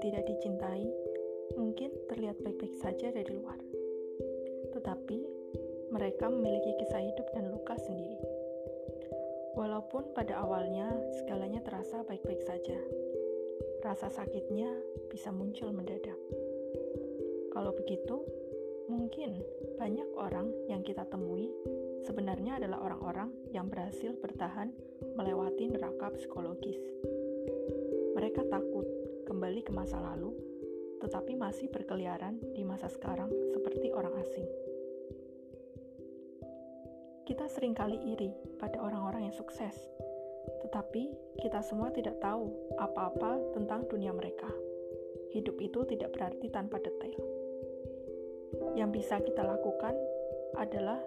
tidak dicintai mungkin terlihat baik-baik saja dari luar. Tetapi mereka memiliki kisah hidup dan luka sendiri. Walaupun pada awalnya segalanya terasa baik-baik saja, rasa sakitnya bisa muncul mendadak. Kalau begitu, mungkin banyak orang yang kita temui sebenarnya adalah orang-orang yang berhasil bertahan melewati neraka psikologis. Mereka takut kembali ke masa lalu, tetapi masih berkeliaran di masa sekarang seperti orang asing. Kita sering kali iri pada orang-orang yang sukses, tetapi kita semua tidak tahu apa-apa tentang dunia mereka. Hidup itu tidak berarti tanpa detail. Yang bisa kita lakukan adalah